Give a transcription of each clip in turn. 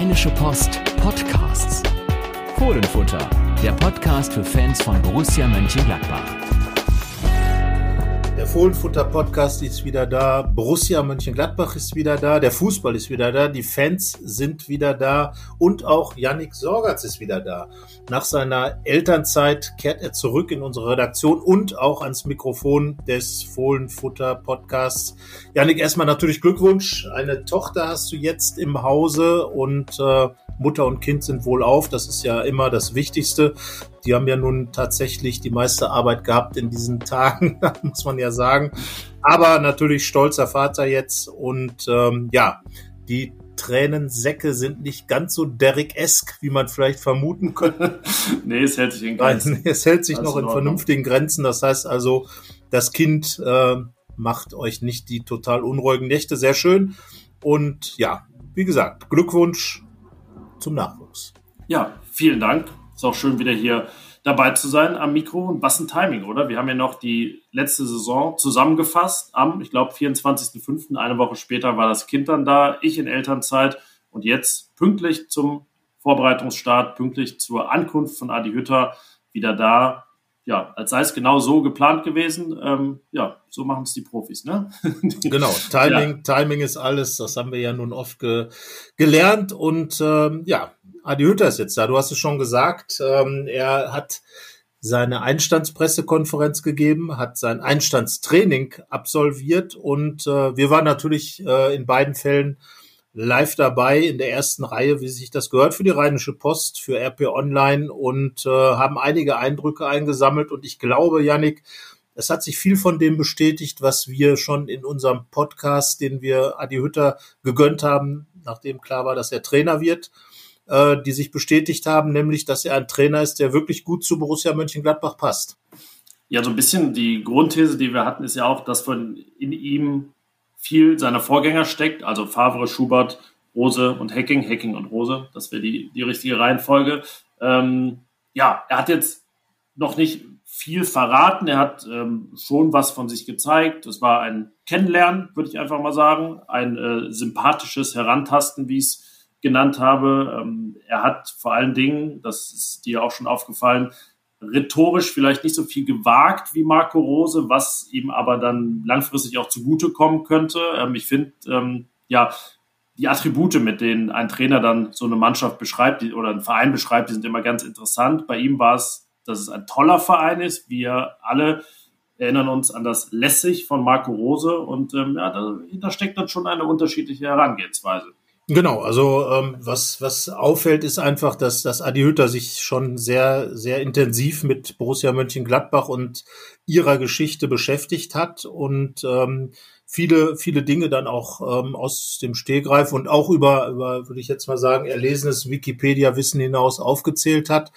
Rheinische Post Podcasts. Fohlenfutter, der Podcast für Fans von Borussia Mönchengladbach. Der Fohlenfutter Podcast ist wieder da. Borussia Mönchengladbach ist wieder da. Der Fußball ist wieder da. Die Fans sind wieder da. Und auch Yannick Sorgatz ist wieder da. Nach seiner Elternzeit kehrt er zurück in unsere Redaktion und auch ans Mikrofon des Fohlenfutter Podcasts. Yannick, erstmal natürlich Glückwunsch. Eine Tochter hast du jetzt im Hause und äh, Mutter und Kind sind wohl auf. Das ist ja immer das Wichtigste. Die haben ja nun tatsächlich die meiste Arbeit gehabt in diesen Tagen, muss man ja sagen. Aber natürlich stolzer Vater jetzt und ähm, ja, die Tränensäcke sind nicht ganz so Derrick-esk, wie man vielleicht vermuten könnte. nee, es hält sich in Grenzen. Es hält sich noch in vernünftigen Grenzen. Das heißt also, das Kind äh, macht euch nicht die total unruhigen Nächte. Sehr schön. Und ja, wie gesagt, Glückwunsch zum Nachwuchs. Ja, vielen Dank. Ist auch schön, wieder hier dabei zu sein am Mikro. Und was ein Timing, oder? Wir haben ja noch die letzte Saison zusammengefasst am, ich glaube, 24.05. Eine Woche später war das Kind dann da, ich in Elternzeit und jetzt pünktlich zum Vorbereitungsstart, pünktlich zur Ankunft von Adi Hütter wieder da. Ja, als sei es genau so geplant gewesen. Ähm, ja, so machen es die Profis, ne? genau, Timing, ja. Timing ist alles. Das haben wir ja nun oft ge gelernt. Und ähm, ja, Adi Hütter ist jetzt da. Du hast es schon gesagt. Ähm, er hat seine Einstandspressekonferenz gegeben, hat sein Einstandstraining absolviert und äh, wir waren natürlich äh, in beiden Fällen live dabei in der ersten Reihe, wie sich das gehört für die Rheinische Post, für RP Online und äh, haben einige Eindrücke eingesammelt und ich glaube, Yannick, es hat sich viel von dem bestätigt, was wir schon in unserem Podcast, den wir Adi Hütter gegönnt haben, nachdem klar war, dass er Trainer wird äh, die sich bestätigt haben, nämlich, dass er ein Trainer ist, der wirklich gut zu Borussia Mönchengladbach passt. Ja, so ein bisschen die Grundthese, die wir hatten, ist ja auch, dass von in ihm viel seiner Vorgänger steckt, also Favre, Schubert, Rose und Hacking, Hacking und Rose, das wäre die, die richtige Reihenfolge. Ähm, ja, er hat jetzt noch nicht viel verraten, er hat ähm, schon was von sich gezeigt. Es war ein Kennenlernen, würde ich einfach mal sagen, ein äh, sympathisches Herantasten, wie es genannt habe. Ähm, er hat vor allen Dingen, das ist dir auch schon aufgefallen, rhetorisch vielleicht nicht so viel gewagt wie Marco Rose, was ihm aber dann langfristig auch zugutekommen könnte. Ähm, ich finde, ähm, ja, die Attribute, mit denen ein Trainer dann so eine Mannschaft beschreibt die, oder einen Verein beschreibt, die sind immer ganz interessant. Bei ihm war es, dass es ein toller Verein ist. Wir alle erinnern uns an das Lässig von Marco Rose und ähm, ja, dahinter steckt dann schon eine unterschiedliche Herangehensweise. Genau, also ähm, was, was auffällt, ist einfach, dass, dass Adi Hütter sich schon sehr, sehr intensiv mit Borussia Mönchengladbach und ihrer Geschichte beschäftigt hat und ähm, viele, viele Dinge dann auch ähm, aus dem Stehgreif und auch über, über, würde ich jetzt mal sagen, erlesenes Wikipedia-Wissen hinaus aufgezählt hat.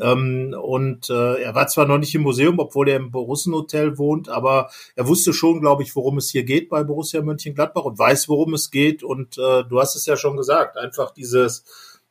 Ähm, und äh, er war zwar noch nicht im Museum, obwohl er im Borussen-Hotel wohnt, aber er wusste schon, glaube ich, worum es hier geht bei Borussia Mönchengladbach und weiß, worum es geht. Und äh, du hast es ja schon gesagt, einfach dieses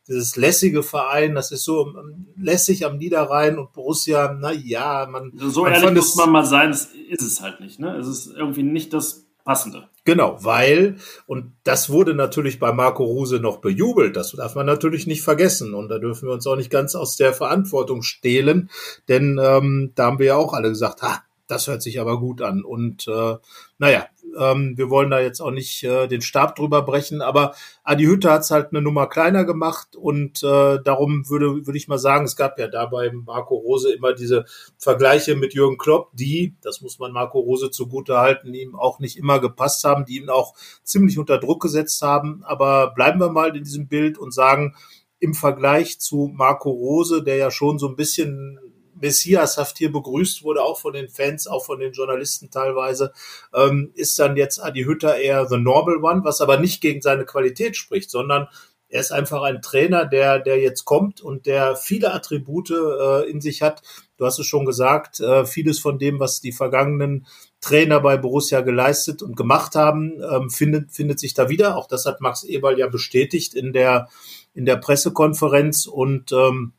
dieses lässige Verein, das ist so ähm, lässig am Niederrhein und Borussia, na ja, man. So man ehrlich muss man mal sein, das ist es halt nicht, ne? Es ist irgendwie nicht das Passende. Genau, weil, und das wurde natürlich bei Marco Ruse noch bejubelt, das darf man natürlich nicht vergessen. Und da dürfen wir uns auch nicht ganz aus der Verantwortung stehlen, denn ähm, da haben wir ja auch alle gesagt, ha, das hört sich aber gut an. Und äh, naja, ähm, wir wollen da jetzt auch nicht äh, den Stab drüber brechen, aber Adi Hütte hat es halt eine Nummer kleiner gemacht und äh, darum würde, würde ich mal sagen, es gab ja da bei Marco Rose immer diese Vergleiche mit Jürgen Klopp, die, das muss man Marco Rose zugute halten, ihm auch nicht immer gepasst haben, die ihn auch ziemlich unter Druck gesetzt haben. Aber bleiben wir mal in diesem Bild und sagen, im Vergleich zu Marco Rose, der ja schon so ein bisschen messiashaft hier begrüßt wurde, auch von den Fans, auch von den Journalisten teilweise, ähm, ist dann jetzt Adi Hütter eher the normal one, was aber nicht gegen seine Qualität spricht, sondern er ist einfach ein Trainer, der, der jetzt kommt und der viele Attribute äh, in sich hat. Du hast es schon gesagt, äh, vieles von dem, was die vergangenen Trainer bei Borussia geleistet und gemacht haben, ähm, findet, findet sich da wieder. Auch das hat Max Eberl ja bestätigt in der, in der Pressekonferenz und ähm,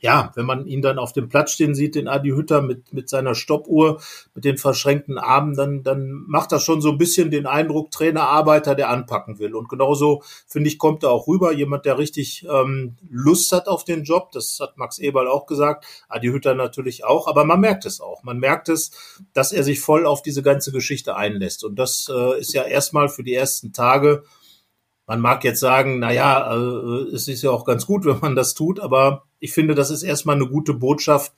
ja, wenn man ihn dann auf dem Platz stehen sieht, den Adi Hütter mit, mit seiner Stoppuhr, mit den verschränkten Armen, dann, dann macht das schon so ein bisschen den Eindruck, Trainerarbeiter, der anpacken will. Und genauso, finde ich, kommt er auch rüber. Jemand, der richtig ähm, Lust hat auf den Job. Das hat Max Eberl auch gesagt. Adi Hütter natürlich auch. Aber man merkt es auch. Man merkt es, dass er sich voll auf diese ganze Geschichte einlässt. Und das äh, ist ja erstmal für die ersten Tage man mag jetzt sagen, na ja, äh, es ist ja auch ganz gut, wenn man das tut, aber ich finde, das ist erstmal eine gute Botschaft,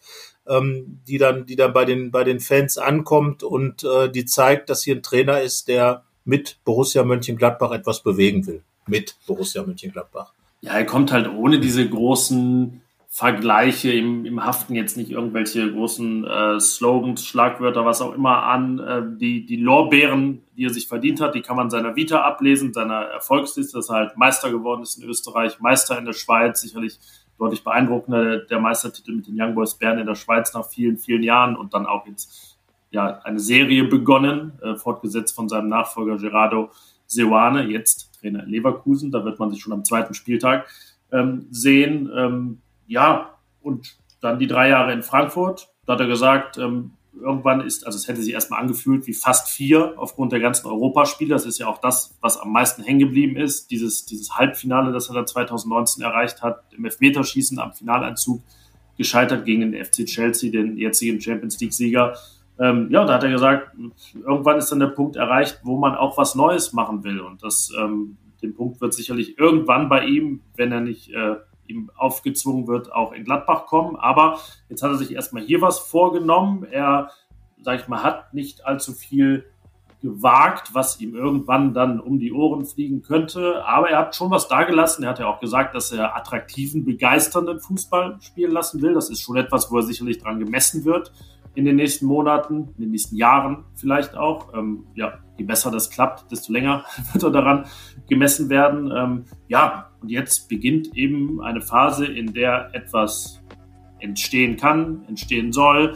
ähm, die dann, die dann bei den, bei den Fans ankommt und äh, die zeigt, dass hier ein Trainer ist, der mit Borussia Mönchengladbach etwas bewegen will. Mit Borussia Mönchengladbach. Ja, er kommt halt ohne diese großen Vergleiche im, im Haften jetzt nicht irgendwelche großen äh, Slogans, Schlagwörter, was auch immer an. Äh, die, die Lorbeeren, die er sich verdient hat, die kann man seiner Vita ablesen, seiner Erfolgsliste, dass er halt Meister geworden ist in Österreich, Meister in der Schweiz, sicherlich deutlich beeindruckender der Meistertitel mit den Young Boys Bern in der Schweiz nach vielen, vielen Jahren und dann auch jetzt ja eine Serie begonnen, äh, fortgesetzt von seinem Nachfolger Gerardo Seoane, jetzt Trainer in Leverkusen. Da wird man sich schon am zweiten Spieltag ähm, sehen. Ähm, ja, und dann die drei Jahre in Frankfurt. Da hat er gesagt, ähm, irgendwann ist, also es hätte sich erstmal angefühlt wie fast vier aufgrund der ganzen Europaspiele. Das ist ja auch das, was am meisten hängen geblieben ist. Dieses, dieses Halbfinale, das er dann 2019 erreicht hat, im Elfmeterschießen am Finaleinzug gescheitert gegen den FC Chelsea, den jetzigen Champions League-Sieger. Ähm, ja, da hat er gesagt, irgendwann ist dann der Punkt erreicht, wo man auch was Neues machen will. Und das, ähm, den Punkt wird sicherlich irgendwann bei ihm, wenn er nicht äh, ihm aufgezwungen wird, auch in Gladbach kommen. Aber jetzt hat er sich erstmal hier was vorgenommen. Er, sag ich mal, hat nicht allzu viel gewagt, was ihm irgendwann dann um die Ohren fliegen könnte. Aber er hat schon was dagelassen. Er hat ja auch gesagt, dass er attraktiven, begeisternden Fußball spielen lassen will. Das ist schon etwas, wo er sicherlich dran gemessen wird in den nächsten Monaten, in den nächsten Jahren vielleicht auch. Ähm, ja, je besser das klappt, desto länger wird er daran gemessen werden. Ähm, ja, und jetzt beginnt eben eine Phase, in der etwas entstehen kann, entstehen soll,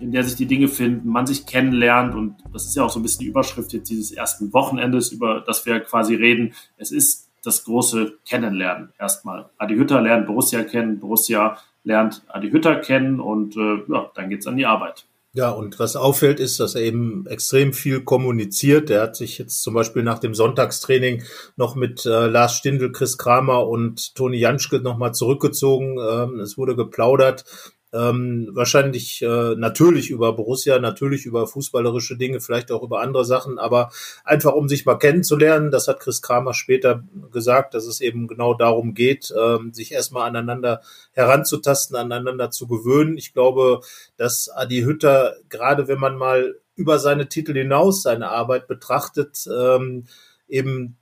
in der sich die Dinge finden, man sich kennenlernt und das ist ja auch so ein bisschen die Überschrift jetzt dieses ersten Wochenendes, über das wir quasi reden. Es ist das große Kennenlernen erstmal. Adi Hütter lernt Borussia kennen, Borussia lernt Adi Hütter kennen und äh, ja, dann geht's an die Arbeit. Ja, und was auffällt, ist, dass er eben extrem viel kommuniziert. Er hat sich jetzt zum Beispiel nach dem Sonntagstraining noch mit äh, Lars Stindl, Chris Kramer und Toni Janschke nochmal zurückgezogen. Ähm, es wurde geplaudert ähm, wahrscheinlich äh, natürlich über Borussia, natürlich über fußballerische Dinge, vielleicht auch über andere Sachen, aber einfach um sich mal kennenzulernen, das hat Chris Kramer später gesagt, dass es eben genau darum geht, ähm, sich erstmal aneinander heranzutasten, aneinander zu gewöhnen. Ich glaube, dass Adi Hütter, gerade wenn man mal über seine Titel hinaus seine Arbeit betrachtet, ähm, eben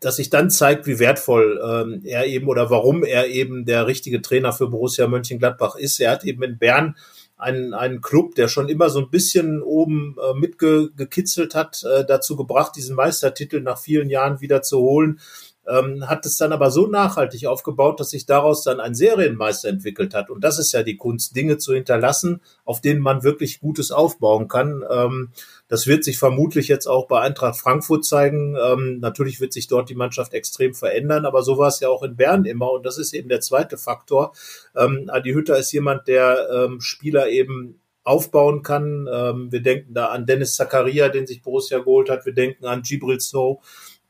dass sich dann zeigt, wie wertvoll ähm, er eben oder warum er eben der richtige Trainer für Borussia Mönchengladbach ist. Er hat eben in Bern einen, einen Club, der schon immer so ein bisschen oben äh, mitgekitzelt hat, äh, dazu gebracht, diesen Meistertitel nach vielen Jahren wieder zu holen ähm, hat es dann aber so nachhaltig aufgebaut, dass sich daraus dann ein Serienmeister entwickelt hat. Und das ist ja die Kunst, Dinge zu hinterlassen, auf denen man wirklich Gutes aufbauen kann. Ähm, das wird sich vermutlich jetzt auch bei Eintracht Frankfurt zeigen. Ähm, natürlich wird sich dort die Mannschaft extrem verändern, aber so war es ja auch in Bern immer. Und das ist eben der zweite Faktor. Ähm, Adi Hütter ist jemand, der ähm, Spieler eben aufbauen kann. Ähm, wir denken da an Dennis Zakaria, den sich Borussia geholt hat. Wir denken an Gibril So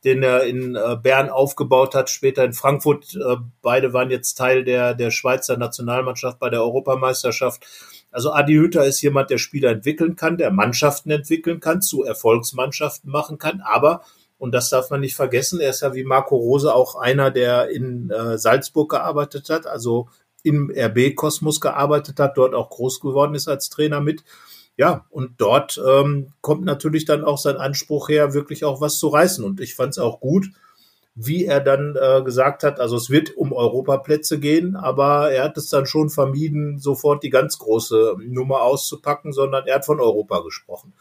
den er in äh, Bern aufgebaut hat, später in Frankfurt. Äh, beide waren jetzt Teil der, der Schweizer Nationalmannschaft bei der Europameisterschaft. Also Adi Hütter ist jemand, der Spieler entwickeln kann, der Mannschaften entwickeln kann, zu Erfolgsmannschaften machen kann, aber und das darf man nicht vergessen. Er ist ja wie Marco Rose auch einer, der in äh, Salzburg gearbeitet hat, also im RB-Kosmos gearbeitet hat, dort auch groß geworden ist als Trainer mit ja, und dort ähm, kommt natürlich dann auch sein Anspruch her, wirklich auch was zu reißen. Und ich fand es auch gut, wie er dann äh, gesagt hat, also es wird um Europaplätze gehen, aber er hat es dann schon vermieden, sofort die ganz große Nummer auszupacken, sondern er hat von Europa gesprochen.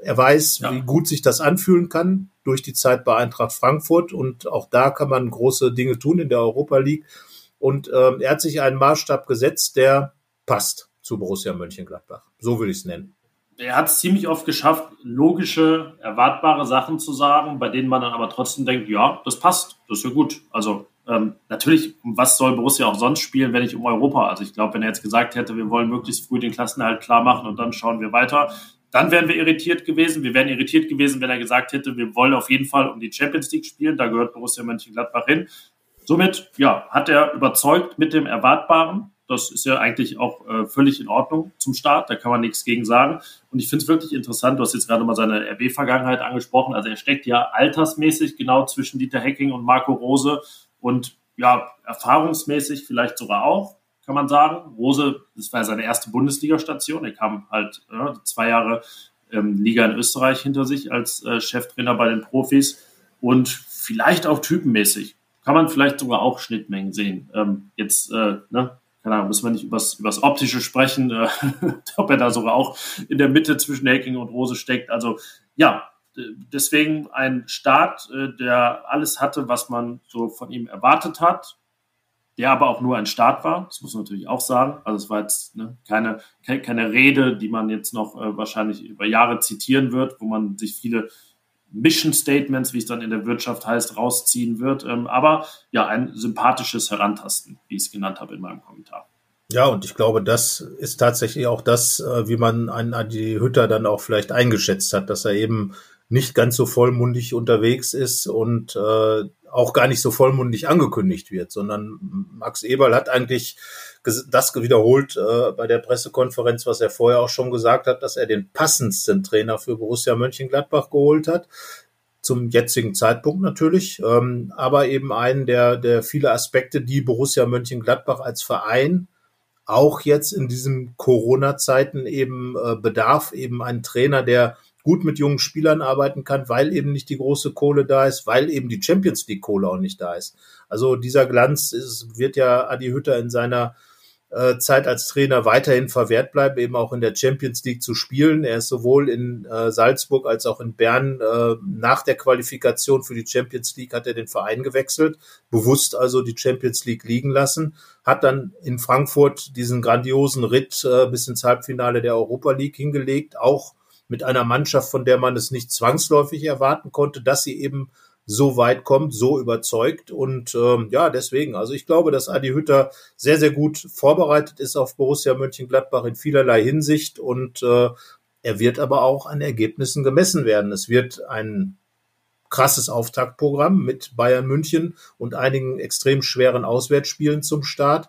Er weiß, ja. wie gut sich das anfühlen kann durch die Zeit bei Eintracht Frankfurt und auch da kann man große Dinge tun in der Europa League. Und ähm, er hat sich einen Maßstab gesetzt, der passt zu Borussia Mönchengladbach. So würde ich es nennen. Er hat es ziemlich oft geschafft, logische, erwartbare Sachen zu sagen, bei denen man dann aber trotzdem denkt, ja, das passt, das ist ja gut. Also ähm, natürlich, was soll Borussia auch sonst spielen, wenn nicht um Europa? Also ich glaube, wenn er jetzt gesagt hätte, wir wollen möglichst früh den Klassenerhalt klar machen und dann schauen wir weiter, dann wären wir irritiert gewesen. Wir wären irritiert gewesen, wenn er gesagt hätte, wir wollen auf jeden Fall um die Champions League spielen. Da gehört Borussia Mönchengladbach hin. Somit, ja, hat er überzeugt mit dem Erwartbaren. Das ist ja eigentlich auch äh, völlig in Ordnung zum Start. Da kann man nichts gegen sagen. Und ich finde es wirklich interessant. Du hast jetzt gerade mal seine RB-Vergangenheit angesprochen. Also er steckt ja altersmäßig genau zwischen Dieter Hecking und Marco Rose und ja, erfahrungsmäßig vielleicht sogar auch, kann man sagen. Rose, das war seine erste Bundesliga-Station. Er kam halt äh, zwei Jahre ähm, Liga in Österreich hinter sich als äh, Cheftrainer bei den Profis und vielleicht auch typenmäßig. Kann man vielleicht sogar auch Schnittmengen sehen. Ähm, jetzt, äh, ne, keine Ahnung, müssen wir nicht übers, übers Optische sprechen, äh, ob er da sogar auch in der Mitte zwischen Hacking und Rose steckt. Also ja, deswegen ein Start, äh, der alles hatte, was man so von ihm erwartet hat, der aber auch nur ein Start war. Das muss man natürlich auch sagen. Also es war jetzt ne, keine, keine Rede, die man jetzt noch äh, wahrscheinlich über Jahre zitieren wird, wo man sich viele Mission Statements, wie es dann in der Wirtschaft heißt, rausziehen wird. Ähm, aber ja, ein sympathisches Herantasten, wie ich es genannt habe in meinem Kommentar. Ja, und ich glaube, das ist tatsächlich auch das, äh, wie man einen Adi Hütter dann auch vielleicht eingeschätzt hat, dass er eben nicht ganz so vollmundig unterwegs ist und äh, auch gar nicht so vollmundig angekündigt wird, sondern Max Eberl hat eigentlich das wiederholt äh, bei der Pressekonferenz, was er vorher auch schon gesagt hat, dass er den passendsten Trainer für Borussia Mönchengladbach geholt hat. Zum jetzigen Zeitpunkt natürlich, ähm, aber eben einen der, der viele Aspekte, die Borussia Mönchengladbach als Verein auch jetzt in diesen Corona-Zeiten eben äh, bedarf, eben einen Trainer, der gut mit jungen Spielern arbeiten kann, weil eben nicht die große Kohle da ist, weil eben die Champions League Kohle auch nicht da ist. Also dieser Glanz ist, wird ja Adi Hütter in seiner äh, Zeit als Trainer weiterhin verwehrt bleiben, eben auch in der Champions League zu spielen. Er ist sowohl in äh, Salzburg als auch in Bern äh, nach der Qualifikation für die Champions League hat er den Verein gewechselt, bewusst also die Champions League liegen lassen, hat dann in Frankfurt diesen grandiosen Ritt äh, bis ins Halbfinale der Europa League hingelegt, auch mit einer Mannschaft, von der man es nicht zwangsläufig erwarten konnte, dass sie eben so weit kommt, so überzeugt. Und ähm, ja, deswegen, also ich glaube, dass Adi Hütter sehr, sehr gut vorbereitet ist auf Borussia Mönchengladbach in vielerlei Hinsicht und äh, er wird aber auch an Ergebnissen gemessen werden. Es wird ein krasses Auftaktprogramm mit Bayern München und einigen extrem schweren Auswärtsspielen zum Start.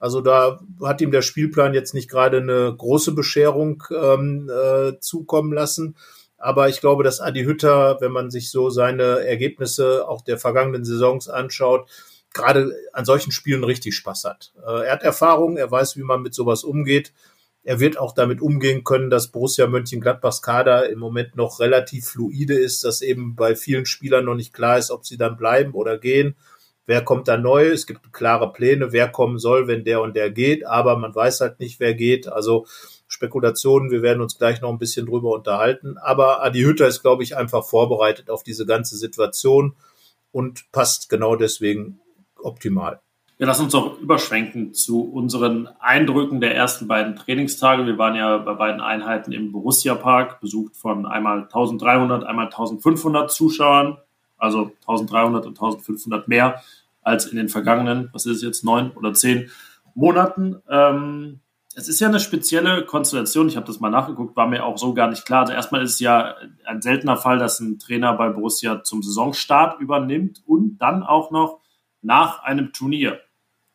Also da hat ihm der Spielplan jetzt nicht gerade eine große Bescherung ähm, äh, zukommen lassen. Aber ich glaube, dass Adi Hütter, wenn man sich so seine Ergebnisse auch der vergangenen Saisons anschaut, gerade an solchen Spielen richtig Spaß hat. Äh, er hat Erfahrung, er weiß, wie man mit sowas umgeht. Er wird auch damit umgehen können, dass Borussia Mönchengladbachs Kader im Moment noch relativ fluide ist, dass eben bei vielen Spielern noch nicht klar ist, ob sie dann bleiben oder gehen wer kommt da neu. Es gibt klare Pläne, wer kommen soll, wenn der und der geht, aber man weiß halt nicht, wer geht. Also Spekulationen, wir werden uns gleich noch ein bisschen drüber unterhalten. Aber Adi Hütter ist, glaube ich, einfach vorbereitet auf diese ganze Situation und passt genau deswegen optimal. Ja, lass uns auch überschwenken zu unseren Eindrücken der ersten beiden Trainingstage. Wir waren ja bei beiden Einheiten im Borussia Park, besucht von einmal 1300, einmal 1500 Zuschauern, also 1300 und 1500 mehr als in den vergangenen, was ist es jetzt, neun oder zehn Monaten. Ähm, es ist ja eine spezielle Konstellation. Ich habe das mal nachgeguckt, war mir auch so gar nicht klar. Also erstmal ist es ja ein seltener Fall, dass ein Trainer bei Borussia zum Saisonstart übernimmt und dann auch noch nach einem Turnier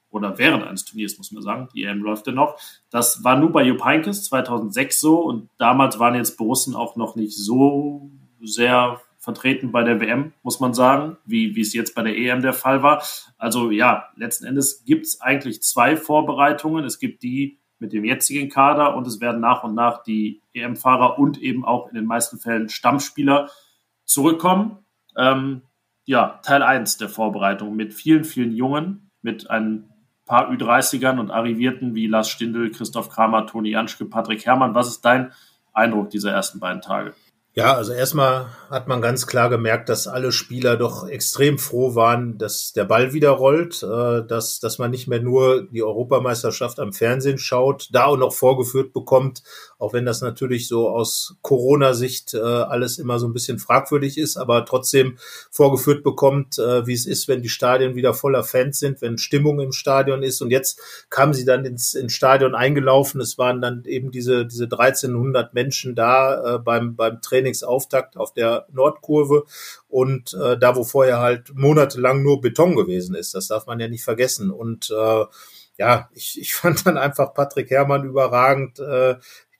oder während eines Turniers, muss man sagen. Die EM läuft ja noch. Das war nur bei Jupp Heynckes 2006 so und damals waren jetzt Borussen auch noch nicht so sehr vertreten bei der WM, muss man sagen, wie, wie es jetzt bei der EM der Fall war. Also ja, letzten Endes gibt es eigentlich zwei Vorbereitungen. Es gibt die mit dem jetzigen Kader und es werden nach und nach die EM-Fahrer und eben auch in den meisten Fällen Stammspieler zurückkommen. Ähm, ja, Teil 1 der Vorbereitung mit vielen, vielen Jungen, mit ein paar Ü30ern und Arrivierten wie Lars Stindl, Christoph Kramer, Toni Janschke, Patrick Herrmann. Was ist dein Eindruck dieser ersten beiden Tage? Ja, also erstmal hat man ganz klar gemerkt, dass alle Spieler doch extrem froh waren, dass der Ball wieder rollt, äh, dass, dass man nicht mehr nur die Europameisterschaft am Fernsehen schaut, da auch noch vorgeführt bekommt, auch wenn das natürlich so aus Corona-Sicht äh, alles immer so ein bisschen fragwürdig ist, aber trotzdem vorgeführt bekommt, äh, wie es ist, wenn die Stadien wieder voller Fans sind, wenn Stimmung im Stadion ist. Und jetzt kamen sie dann ins, ins Stadion eingelaufen. Es waren dann eben diese, diese 1300 Menschen da beim, beim Training Trainingsauftakt auf der Nordkurve und äh, da, wo vorher halt monatelang nur Beton gewesen ist. Das darf man ja nicht vergessen. Und äh, ja, ich, ich fand dann einfach Patrick Herrmann überragend. Äh,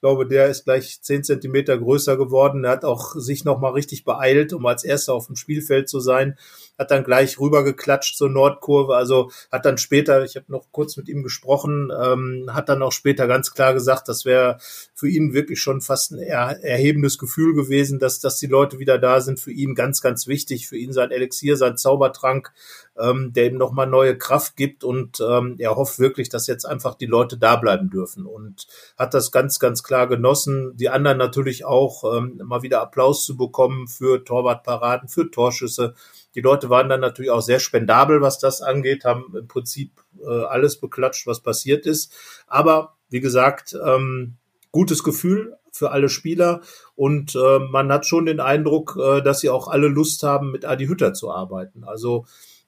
glaube, der ist gleich zehn Zentimeter größer geworden. Er hat auch sich nochmal richtig beeilt, um als erster auf dem Spielfeld zu sein. Hat dann gleich rübergeklatscht zur Nordkurve, also hat dann später, ich habe noch kurz mit ihm gesprochen, ähm, hat dann auch später ganz klar gesagt, das wäre für ihn wirklich schon fast ein er erhebendes Gefühl gewesen, dass, dass die Leute wieder da sind, für ihn ganz, ganz wichtig, für ihn sein Elixier, sein Zaubertrank, ähm, der ihm nochmal neue Kraft gibt. Und ähm, er hofft wirklich, dass jetzt einfach die Leute da bleiben dürfen. Und hat das ganz, ganz klar genossen. Die anderen natürlich auch, ähm, mal wieder Applaus zu bekommen für Torwartparaden, für Torschüsse. Die Leute waren dann natürlich auch sehr spendabel, was das angeht, haben im Prinzip äh, alles beklatscht, was passiert ist. Aber wie gesagt, ähm, gutes Gefühl für alle Spieler und äh, man hat schon den Eindruck, äh, dass sie auch alle Lust haben, mit Adi Hütter zu arbeiten. Also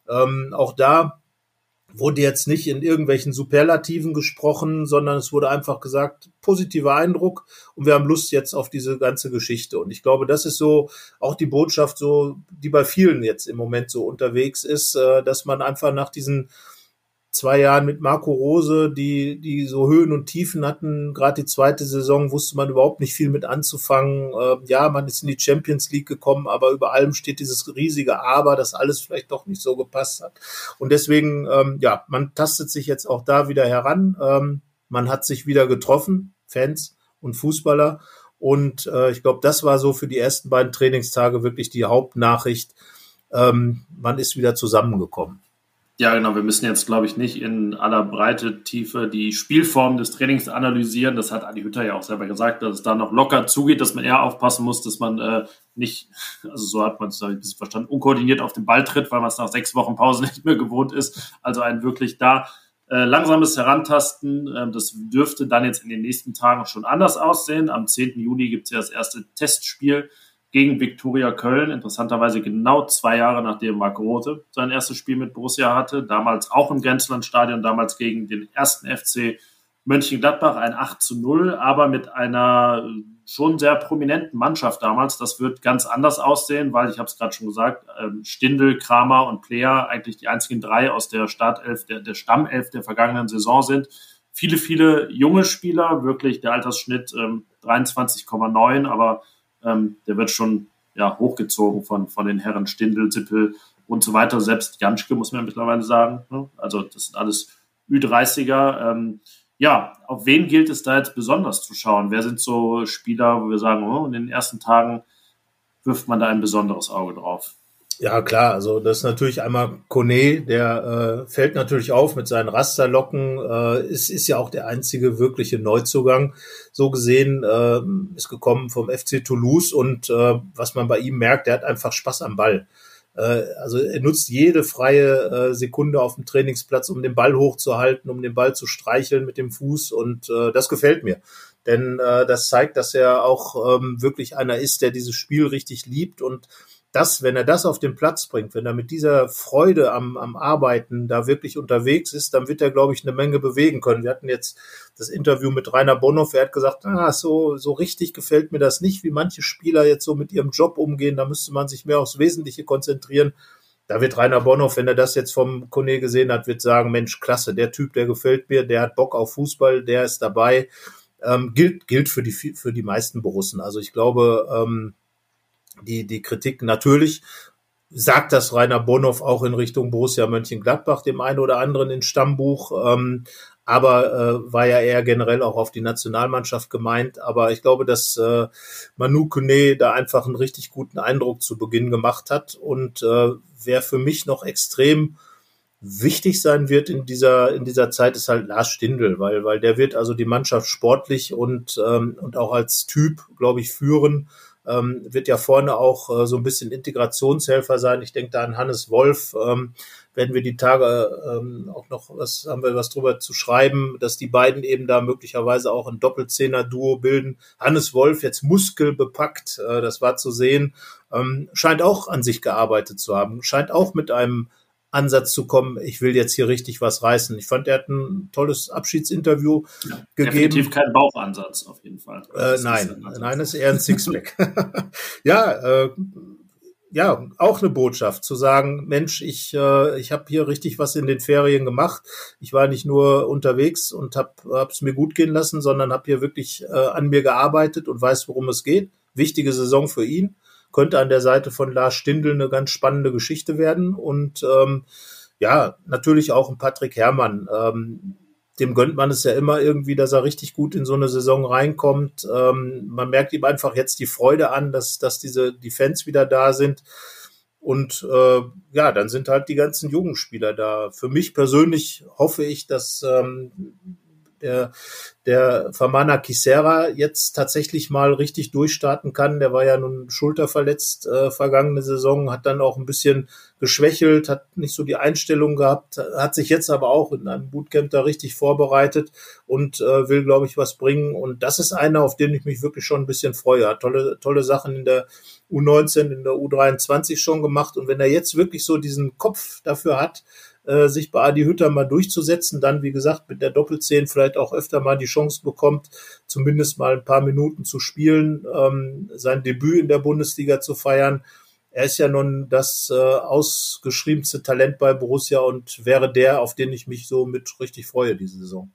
ähm, auch da wurde jetzt nicht in irgendwelchen Superlativen gesprochen, sondern es wurde einfach gesagt, positiver Eindruck und wir haben Lust jetzt auf diese ganze Geschichte. Und ich glaube, das ist so auch die Botschaft, so, die bei vielen jetzt im Moment so unterwegs ist, äh, dass man einfach nach diesen zwei Jahren mit Marco Rose, die, die so Höhen und Tiefen hatten. Gerade die zweite Saison wusste man überhaupt nicht viel mit anzufangen. Äh, ja, man ist in die Champions League gekommen, aber über allem steht dieses riesige Aber, dass alles vielleicht doch nicht so gepasst hat. Und deswegen, ähm, ja, man tastet sich jetzt auch da wieder heran. Ähm, man hat sich wieder getroffen, Fans und Fußballer. Und äh, ich glaube, das war so für die ersten beiden Trainingstage wirklich die Hauptnachricht. Ähm, man ist wieder zusammengekommen. Ja, genau. Wir müssen jetzt, glaube ich, nicht in aller Breite, Tiefe die Spielform des Trainings analysieren. Das hat Adi Hütter ja auch selber gesagt, dass es da noch locker zugeht, dass man eher aufpassen muss, dass man äh, nicht, also so hat man es ein bisschen verstanden, unkoordiniert auf den Ball tritt, weil man es nach sechs Wochen Pause nicht mehr gewohnt ist. Also ein wirklich da äh, langsames Herantasten. Äh, das dürfte dann jetzt in den nächsten Tagen schon anders aussehen. Am 10. Juli gibt es ja das erste Testspiel gegen Viktoria Köln. Interessanterweise genau zwei Jahre nachdem Marco Rote sein erstes Spiel mit Borussia hatte. Damals auch im Grenzlandstadion, damals gegen den ersten FC Mönchengladbach, ein 8 zu 0, aber mit einer schon sehr prominenten Mannschaft damals. Das wird ganz anders aussehen, weil ich habe es gerade schon gesagt, ähm, Stindel, Kramer und Player eigentlich die einzigen drei aus der Startelf, der, der Stammelf der vergangenen Saison sind. Viele, viele junge Spieler, wirklich der Altersschnitt ähm, 23,9, aber ähm, der wird schon ja, hochgezogen von, von den Herren Stindl, Zippel und so weiter. Selbst Janschke muss man mittlerweile sagen. Ne? Also das sind alles Ü30er. Ähm, ja, auf wen gilt es da jetzt besonders zu schauen? Wer sind so Spieler, wo wir sagen, oh, in den ersten Tagen wirft man da ein besonderes Auge drauf? Ja, klar, also das ist natürlich einmal Kone, der äh, fällt natürlich auf mit seinen Rasterlocken, äh, ist, ist ja auch der einzige wirkliche Neuzugang. So gesehen äh, ist gekommen vom FC Toulouse und äh, was man bei ihm merkt, der hat einfach Spaß am Ball. Äh, also er nutzt jede freie äh, Sekunde auf dem Trainingsplatz, um den Ball hochzuhalten, um den Ball zu streicheln mit dem Fuß und äh, das gefällt mir. Denn äh, das zeigt, dass er auch ähm, wirklich einer ist, der dieses Spiel richtig liebt und das, wenn er das auf den Platz bringt, wenn er mit dieser Freude am, am Arbeiten da wirklich unterwegs ist, dann wird er, glaube ich, eine Menge bewegen können. Wir hatten jetzt das Interview mit Rainer Bonhoff, er hat gesagt, ah, so, so richtig gefällt mir das nicht, wie manche Spieler jetzt so mit ihrem Job umgehen, da müsste man sich mehr aufs Wesentliche konzentrieren. Da wird Rainer Bonhoff, wenn er das jetzt vom Kone gesehen hat, wird sagen, Mensch, klasse, der Typ, der gefällt mir, der hat Bock auf Fußball, der ist dabei. Ähm, gilt, gilt für die, für die meisten Borussen. Also ich glaube, ähm, die, die Kritik natürlich sagt das Rainer Bonhoff auch in Richtung Borussia Mönchengladbach, dem einen oder anderen in Stammbuch. Ähm, aber äh, war ja eher generell auch auf die Nationalmannschaft gemeint. Aber ich glaube, dass äh, Manu Kone da einfach einen richtig guten Eindruck zu Beginn gemacht hat und äh, wer für mich noch extrem wichtig sein wird in dieser in dieser Zeit ist halt Lars Stindl, weil weil der wird also die Mannschaft sportlich und ähm, und auch als Typ, glaube ich, führen ähm, wird ja vorne auch äh, so ein bisschen Integrationshelfer sein. Ich denke da an Hannes Wolf, ähm, werden wir die Tage ähm, auch noch was haben wir was drüber zu schreiben, dass die beiden eben da möglicherweise auch ein Doppelzehner-Duo bilden. Hannes Wolf jetzt muskelbepackt, äh, das war zu sehen, ähm, scheint auch an sich gearbeitet zu haben, scheint auch mit einem Ansatz zu kommen, ich will jetzt hier richtig was reißen. Ich fand, er hat ein tolles Abschiedsinterview ja, gegeben. Definitiv kein Bauchansatz, auf jeden Fall. Äh, nein, nein, ist eher ein Sixpack. ja, äh, ja, auch eine Botschaft zu sagen, Mensch, ich, äh, ich habe hier richtig was in den Ferien gemacht. Ich war nicht nur unterwegs und habe es mir gut gehen lassen, sondern habe hier wirklich äh, an mir gearbeitet und weiß, worum es geht. Wichtige Saison für ihn. Könnte an der Seite von Lars Stindl eine ganz spannende Geschichte werden. Und ähm, ja, natürlich auch ein Patrick Herrmann. Ähm, dem gönnt man es ja immer irgendwie, dass er richtig gut in so eine Saison reinkommt. Ähm, man merkt ihm einfach jetzt die Freude an, dass, dass diese die Fans wieder da sind. Und äh, ja, dann sind halt die ganzen Jugendspieler da. Für mich persönlich hoffe ich, dass ähm, der, der Famana Kisera jetzt tatsächlich mal richtig durchstarten kann. Der war ja nun schulterverletzt äh, vergangene Saison, hat dann auch ein bisschen geschwächelt, hat nicht so die Einstellung gehabt, hat sich jetzt aber auch in einem Bootcamp da richtig vorbereitet und äh, will, glaube ich, was bringen. Und das ist einer, auf den ich mich wirklich schon ein bisschen freue. Hat tolle, tolle Sachen in der U19, in der U23 schon gemacht. Und wenn er jetzt wirklich so diesen Kopf dafür hat, äh, sich bei Adi Hütter mal durchzusetzen, dann, wie gesagt, mit der Doppelzehn vielleicht auch öfter mal die Chance bekommt, zumindest mal ein paar Minuten zu spielen, ähm, sein Debüt in der Bundesliga zu feiern. Er ist ja nun das äh, ausgeschriebenste Talent bei Borussia und wäre der, auf den ich mich so mit richtig freue diese Saison.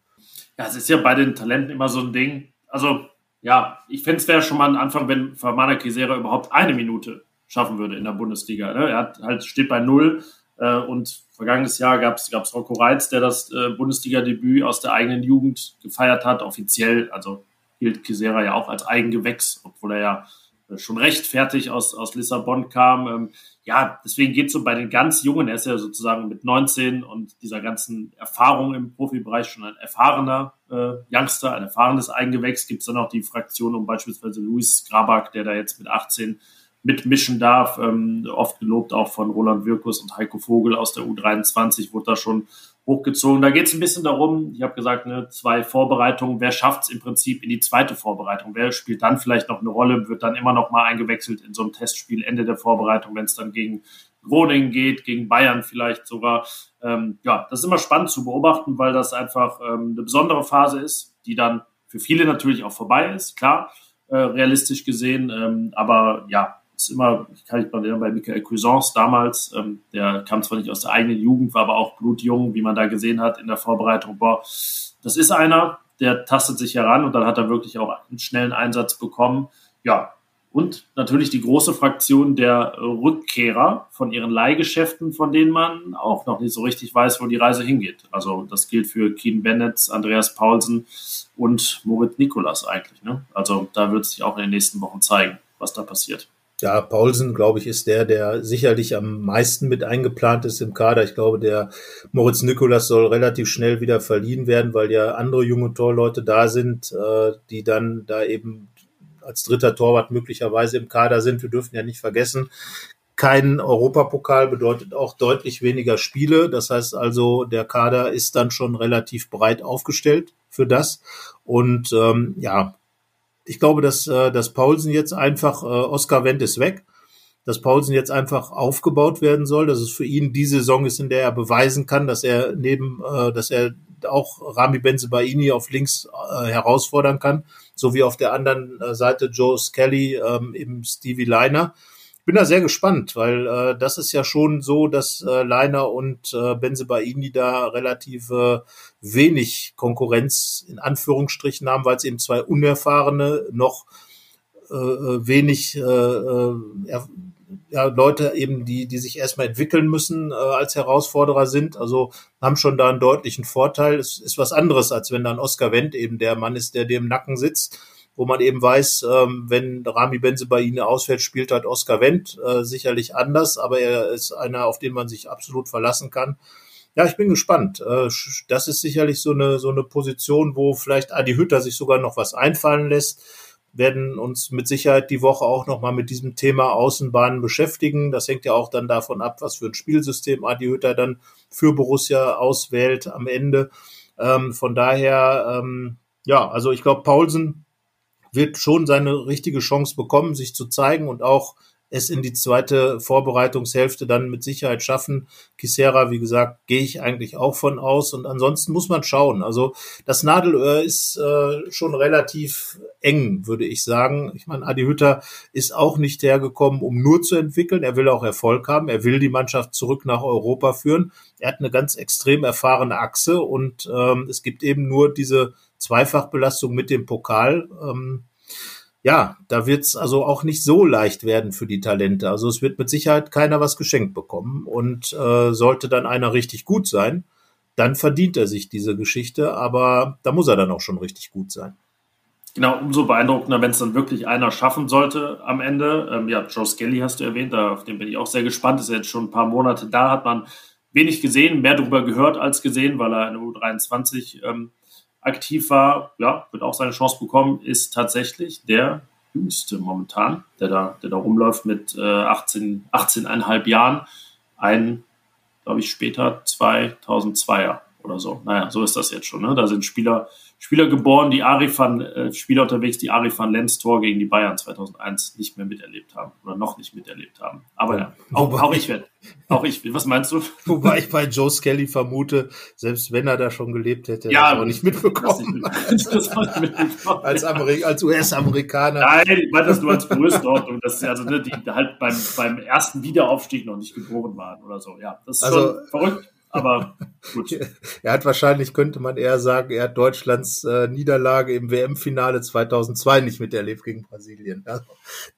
Ja, es ist ja bei den Talenten immer so ein Ding. Also, ja, ich fände es wäre schon mal ein Anfang, wenn Famana Kisera überhaupt eine Minute schaffen würde in der Bundesliga. Ne? Er hat halt, steht bei null äh, und vergangenes Jahr gab es Rocco Reitz, der das äh, Bundesliga-Debüt aus der eigenen Jugend gefeiert hat. Offiziell, also hielt Kisera ja auch als Eigengewächs, obwohl er ja äh, schon recht fertig aus, aus Lissabon kam. Ähm, ja, deswegen geht es so bei den ganz Jungen, er ist ja sozusagen mit 19 und dieser ganzen Erfahrung im Profibereich schon ein erfahrener äh, Youngster, ein erfahrenes Eigengewächs. Gibt es dann auch die Fraktion um beispielsweise Luis Grabak, der da jetzt mit 18 mitmischen darf. Ähm, oft gelobt auch von Roland Wirkus und Heiko Vogel aus der U23 wurde da schon hochgezogen. Da geht es ein bisschen darum, ich habe gesagt, ne, zwei Vorbereitungen, wer schafft es im Prinzip in die zweite Vorbereitung? Wer spielt dann vielleicht noch eine Rolle, wird dann immer noch mal eingewechselt in so einem Testspiel Ende der Vorbereitung, wenn es dann gegen Groningen geht, gegen Bayern vielleicht sogar. Ähm, ja, das ist immer spannend zu beobachten, weil das einfach ähm, eine besondere Phase ist, die dann für viele natürlich auch vorbei ist, klar, äh, realistisch gesehen. Ähm, aber ja, ist immer, ich kann mich mal erinnern, bei Michael Cuisance damals, ähm, der kam zwar nicht aus der eigenen Jugend, war aber auch blutjung, wie man da gesehen hat in der Vorbereitung. Boah, das ist einer, der tastet sich heran und dann hat er wirklich auch einen schnellen Einsatz bekommen. Ja, und natürlich die große Fraktion der Rückkehrer von ihren Leihgeschäften, von denen man auch noch nicht so richtig weiß, wo die Reise hingeht. Also das gilt für Keen Bennett, Andreas Paulsen und Moritz Nikolas eigentlich. Ne? Also da wird sich auch in den nächsten Wochen zeigen, was da passiert. Ja, Paulsen, glaube ich, ist der, der sicherlich am meisten mit eingeplant ist im Kader. Ich glaube, der Moritz Nikolas soll relativ schnell wieder verliehen werden, weil ja andere junge Torleute da sind, äh, die dann da eben als dritter Torwart möglicherweise im Kader sind. Wir dürfen ja nicht vergessen, kein Europapokal bedeutet auch deutlich weniger Spiele. Das heißt also, der Kader ist dann schon relativ breit aufgestellt für das. Und ähm, ja, ich glaube, dass, äh, dass Paulsen jetzt einfach, äh, Oscar Wendt ist weg, dass Paulsen jetzt einfach aufgebaut werden soll, dass es für ihn die Saison ist, in der er beweisen kann, dass er neben, äh, dass er auch Rami Benzebaini auf links äh, herausfordern kann, so wie auf der anderen äh, Seite Joe Skelly, ähm, eben Stevie Liner bin da sehr gespannt, weil äh, das ist ja schon so, dass äh, Leiner und äh, Benzebaini da relativ äh, wenig Konkurrenz in Anführungsstrichen haben, weil es eben zwei unerfahrene, noch äh, äh wenig äh, äh, ja, Leute eben, die, die sich erstmal entwickeln müssen, äh, als Herausforderer sind. Also haben schon da einen deutlichen Vorteil. Es ist was anderes, als wenn dann Oscar Wendt eben der Mann ist, der dir im Nacken sitzt wo man eben weiß, ähm, wenn Rami Benze bei Ihnen ausfällt, spielt halt Oscar Wendt äh, sicherlich anders, aber er ist einer, auf den man sich absolut verlassen kann. Ja, ich bin gespannt. Äh, das ist sicherlich so eine, so eine Position, wo vielleicht Adi Hütter sich sogar noch was einfallen lässt. werden uns mit Sicherheit die Woche auch nochmal mit diesem Thema Außenbahnen beschäftigen. Das hängt ja auch dann davon ab, was für ein Spielsystem Adi Hütter dann für Borussia auswählt am Ende. Ähm, von daher, ähm, ja, also ich glaube, Paulsen wird schon seine richtige Chance bekommen, sich zu zeigen und auch es in die zweite Vorbereitungshälfte dann mit Sicherheit schaffen. Kisera, wie gesagt, gehe ich eigentlich auch von aus. Und ansonsten muss man schauen. Also das Nadelöhr ist äh, schon relativ eng, würde ich sagen. Ich meine, Adi Hütter ist auch nicht hergekommen, um nur zu entwickeln. Er will auch Erfolg haben. Er will die Mannschaft zurück nach Europa führen. Er hat eine ganz extrem erfahrene Achse und ähm, es gibt eben nur diese Zweifachbelastung mit dem Pokal. Ähm, ja, da wird's also auch nicht so leicht werden für die Talente. Also es wird mit Sicherheit keiner was geschenkt bekommen. Und äh, sollte dann einer richtig gut sein, dann verdient er sich diese Geschichte, aber da muss er dann auch schon richtig gut sein. Genau, umso beeindruckender, wenn es dann wirklich einer schaffen sollte am Ende. Ähm, ja, Joe Skelly hast du erwähnt, da, auf den bin ich auch sehr gespannt. Ist jetzt schon ein paar Monate da, hat man wenig gesehen, mehr darüber gehört als gesehen, weil er in der U23 ähm, aktiv war, ja, wird auch seine Chance bekommen, ist tatsächlich der jüngste momentan, der da, der da rumläuft mit äh, 18, 18,5 Jahren. Ein, glaube ich, später 2002er oder so. Naja, so ist das jetzt schon. Ne? Da sind Spieler Spieler geboren, die Arifan, äh, Spieler unterwegs, die Arifan Lenz Tor gegen die Bayern 2001 nicht mehr miterlebt haben oder noch nicht miterlebt haben. Aber ja, auch, auch ich werde, auch ich, was meinst du? Wobei ich bei Joe Skelly vermute, selbst wenn er da schon gelebt hätte, ja, das auch nicht mitbekommen. als, Amerik als US-Amerikaner. Nein, ich meine das nur als Größenordnung, dass sie also ne, die halt beim, beim ersten Wiederaufstieg noch nicht geboren waren oder so. Ja, das ist also, schon verrückt. Aber gut. er hat wahrscheinlich, könnte man eher sagen, er hat Deutschlands äh, Niederlage im WM-Finale 2002 nicht miterlebt gegen Brasilien. Also,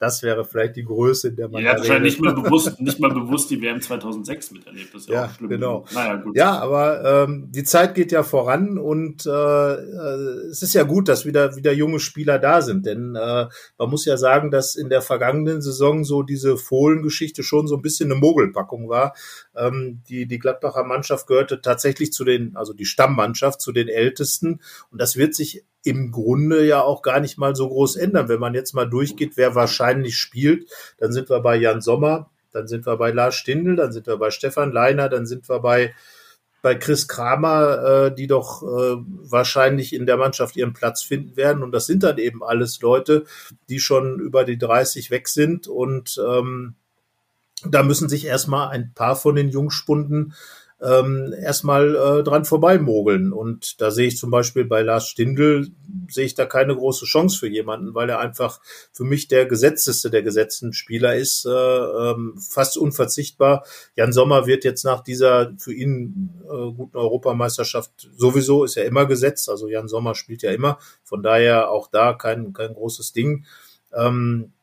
das wäre vielleicht die Größe, in der man. Ja, er hat wahrscheinlich nicht mal, bewusst, nicht mal bewusst die WM 2006 miterlebt. Das ist ja, ja auch schlimm. Genau. Naja, gut. Ja, aber ähm, die Zeit geht ja voran und äh, äh, es ist ja gut, dass wieder, wieder junge Spieler da sind. Denn äh, man muss ja sagen, dass in der vergangenen Saison so diese Fohlen-Geschichte schon so ein bisschen eine Mogelpackung war. Ähm, die, die Gladbacher Mannschaft Mannschaft gehörte tatsächlich zu den, also die Stammmannschaft zu den ältesten. Und das wird sich im Grunde ja auch gar nicht mal so groß ändern. Wenn man jetzt mal durchgeht, wer wahrscheinlich spielt, dann sind wir bei Jan Sommer, dann sind wir bei Lars Stindl, dann sind wir bei Stefan Leiner, dann sind wir bei bei Chris Kramer, äh, die doch äh, wahrscheinlich in der Mannschaft ihren Platz finden werden. Und das sind dann eben alles Leute, die schon über die 30 weg sind. Und ähm, da müssen sich erstmal ein paar von den Jungspunden ähm, erstmal äh, dran vorbeimogeln. Und da sehe ich zum Beispiel bei Lars Stindl, sehe ich da keine große Chance für jemanden, weil er einfach für mich der gesetzteste der gesetzten Spieler ist, äh, ähm, fast unverzichtbar. Jan Sommer wird jetzt nach dieser für ihn äh, guten Europameisterschaft sowieso, ist ja immer gesetzt, also Jan Sommer spielt ja immer, von daher auch da kein, kein großes Ding. Ähm,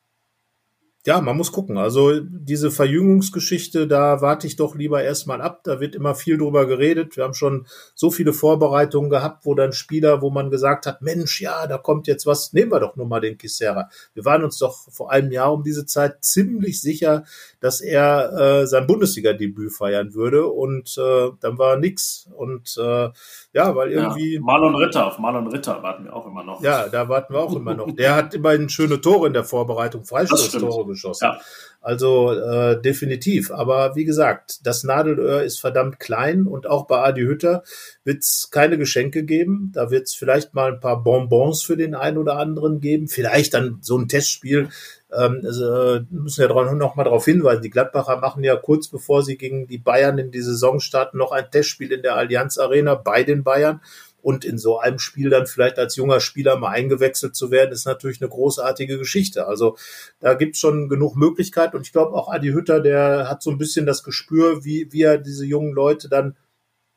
ja, man muss gucken. Also diese Verjüngungsgeschichte, da warte ich doch lieber erstmal ab. Da wird immer viel drüber geredet. Wir haben schon so viele Vorbereitungen gehabt, wo dann Spieler, wo man gesagt hat, Mensch, ja, da kommt jetzt was. Nehmen wir doch nur mal den Kissera. Wir waren uns doch vor einem Jahr um diese Zeit ziemlich sicher, dass er äh, sein Bundesliga-Debüt feiern würde. Und äh, dann war nix. Und äh, ja, weil irgendwie. Ja, Marlon Ritter, auf Marlon Ritter warten wir auch immer noch. Ja, da warten wir auch immer noch. Der hat immerhin schöne Tore in der Vorbereitung, Freistoßtore geschossen. Ja. Also äh, definitiv. Aber wie gesagt, das Nadelöhr ist verdammt klein und auch bei Adi Hütter wird es keine Geschenke geben. Da wird es vielleicht mal ein paar Bonbons für den einen oder anderen geben. Vielleicht dann so ein Testspiel. Ähm, also, müssen ja noch mal darauf hinweisen. Die Gladbacher machen ja kurz bevor sie gegen die Bayern in die Saison starten noch ein Testspiel in der Allianz Arena bei den Bayern. Und in so einem Spiel dann vielleicht als junger Spieler mal eingewechselt zu werden, ist natürlich eine großartige Geschichte. Also da gibt's schon genug Möglichkeit. Und ich glaube auch Adi Hütter, der hat so ein bisschen das Gespür, wie, wie er diese jungen Leute dann,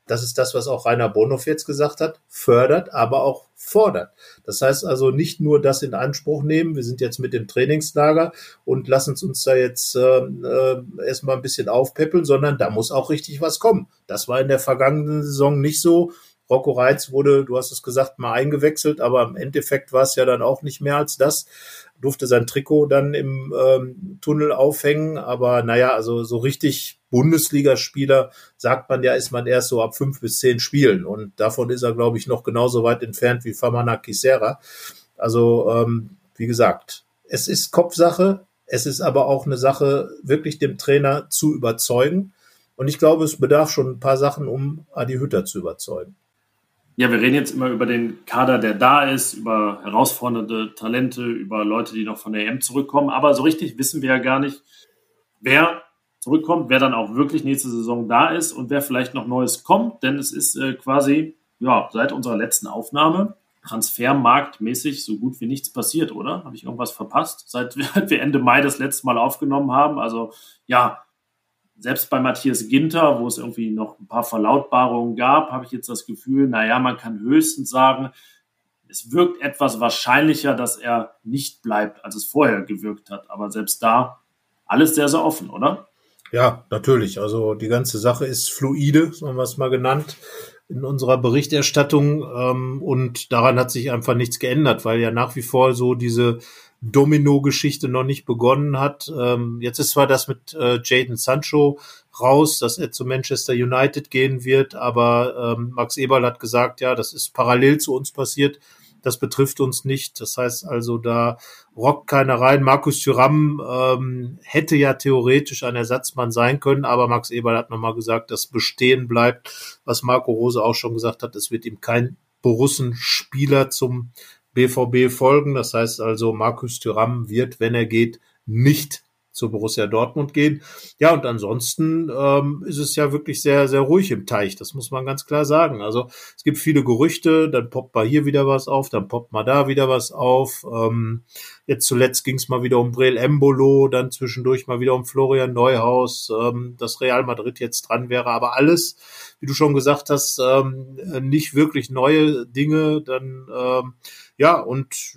das ist das, was auch Rainer Bonhoff jetzt gesagt hat, fördert, aber auch fordert. Das heißt also nicht nur das in Anspruch nehmen, wir sind jetzt mit dem Trainingslager und lassen uns da jetzt äh, äh, erstmal ein bisschen aufpeppeln, sondern da muss auch richtig was kommen. Das war in der vergangenen Saison nicht so. Rocco Reitz wurde, du hast es gesagt, mal eingewechselt, aber im Endeffekt war es ja dann auch nicht mehr als das. Durfte sein Trikot dann im ähm, Tunnel aufhängen, aber naja, also so richtig Bundesligaspieler, sagt man ja, ist man erst so ab fünf bis zehn Spielen und davon ist er, glaube ich, noch genauso weit entfernt wie Famana Kisera. Also ähm, wie gesagt, es ist Kopfsache, es ist aber auch eine Sache, wirklich dem Trainer zu überzeugen. Und ich glaube, es bedarf schon ein paar Sachen, um Adi Hütter zu überzeugen. Ja, wir reden jetzt immer über den Kader, der da ist, über herausfordernde Talente, über Leute, die noch von der EM zurückkommen. Aber so richtig wissen wir ja gar nicht, wer zurückkommt, wer dann auch wirklich nächste Saison da ist und wer vielleicht noch Neues kommt. Denn es ist äh, quasi, ja, seit unserer letzten Aufnahme transfermarktmäßig so gut wie nichts passiert, oder? Habe ich irgendwas verpasst, seit wir Ende Mai das letzte Mal aufgenommen haben? Also ja, selbst bei Matthias Ginter, wo es irgendwie noch ein paar Verlautbarungen gab, habe ich jetzt das Gefühl, naja, man kann höchstens sagen, es wirkt etwas wahrscheinlicher, dass er nicht bleibt, als es vorher gewirkt hat. Aber selbst da alles sehr, sehr offen, oder? Ja, natürlich. Also die ganze Sache ist fluide, so haben wir es mal genannt in unserer Berichterstattung ähm, und daran hat sich einfach nichts geändert, weil ja nach wie vor so diese Domino-Geschichte noch nicht begonnen hat. Ähm, jetzt ist zwar das mit äh, Jaden Sancho raus, dass er zu Manchester United gehen wird, aber ähm, Max Eberl hat gesagt, ja, das ist parallel zu uns passiert. Das betrifft uns nicht. Das heißt also, da rockt keiner rein. Markus Thüram ähm, hätte ja theoretisch ein Ersatzmann sein können, aber Max Eberl hat nochmal gesagt, dass bestehen bleibt, was Marco Rose auch schon gesagt hat. Es wird ihm kein Borussen-Spieler zum BVB folgen. Das heißt also, Markus Thüram wird, wenn er geht, nicht zu Borussia Dortmund gehen. Ja, und ansonsten ähm, ist es ja wirklich sehr, sehr ruhig im Teich. Das muss man ganz klar sagen. Also es gibt viele Gerüchte, dann poppt mal hier wieder was auf, dann poppt mal da wieder was auf. Ähm, jetzt zuletzt ging es mal wieder um Brel Embolo, dann zwischendurch mal wieder um Florian Neuhaus, ähm, dass Real Madrid jetzt dran wäre. Aber alles, wie du schon gesagt hast, ähm, nicht wirklich neue Dinge. Dann ähm, ja, und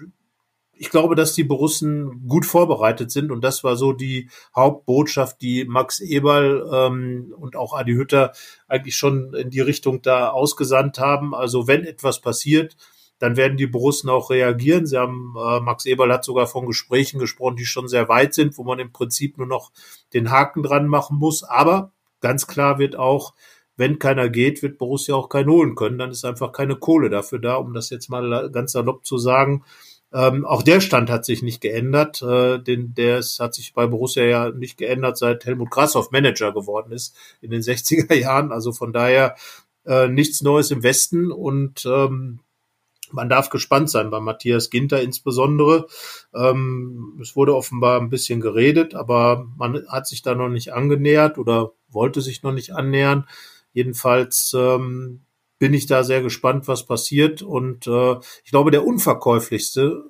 ich glaube, dass die Borussen gut vorbereitet sind und das war so die Hauptbotschaft, die Max Eberl ähm, und auch Adi Hütter eigentlich schon in die Richtung da ausgesandt haben. Also wenn etwas passiert, dann werden die Borussen auch reagieren. Sie haben, äh, Max Eberl hat sogar von Gesprächen gesprochen, die schon sehr weit sind, wo man im Prinzip nur noch den Haken dran machen muss. Aber ganz klar wird auch, wenn keiner geht, wird Borussia auch keinen holen können. Dann ist einfach keine Kohle dafür da, um das jetzt mal ganz salopp zu sagen. Ähm, auch der Stand hat sich nicht geändert. Äh, den, der hat sich bei Borussia ja nicht geändert, seit Helmut Grashoff Manager geworden ist in den 60er Jahren. Also von daher äh, nichts Neues im Westen und ähm, man darf gespannt sein, bei Matthias Ginter insbesondere. Ähm, es wurde offenbar ein bisschen geredet, aber man hat sich da noch nicht angenähert oder wollte sich noch nicht annähern. Jedenfalls ähm, bin ich da sehr gespannt, was passiert. Und äh, ich glaube, der unverkäuflichste,